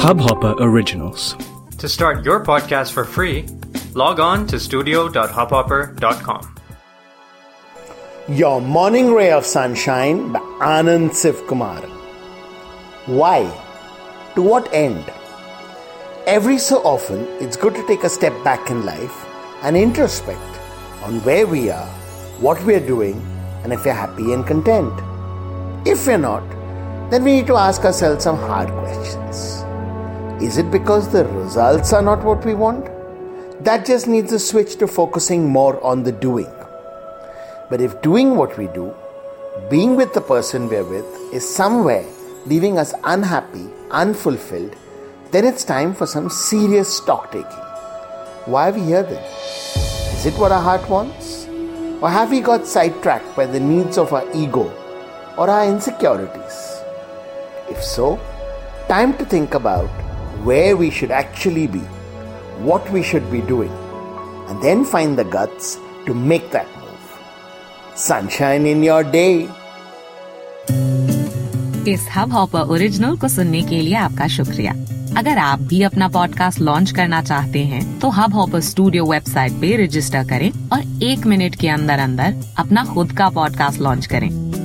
Hubhopper Originals. To start your podcast for free, log on to studio.hubhopper.com. Your Morning Ray of Sunshine by Anand Sivkumar. Why? To what end? Every so often, it's good to take a step back in life and introspect on where we are, what we are doing, and if we're happy and content. If we're not, then we need to ask ourselves some hard questions. Is it because the results are not what we want? That just needs a switch to focusing more on the doing. But if doing what we do, being with the person we're with, is somewhere leaving us unhappy, unfulfilled, then it's time for some serious stock taking. Why are we here then? Is it what our heart wants? Or have we got sidetracked by the needs of our ego or our insecurities? If so, time to think about where we should actually be, what we should be doing, and then find the guts to make that move. Sunshine in your day. इस hub hopper original को सुनने के लिए आपका शुक्रिया अगर आप भी अपना पॉडकास्ट लॉन्च करना चाहते हैं तो हब हॉपर स्टूडियो वेबसाइट पे रजिस्टर करें और एक मिनट के अंदर अंदर अपना खुद का पॉडकास्ट लॉन्च करें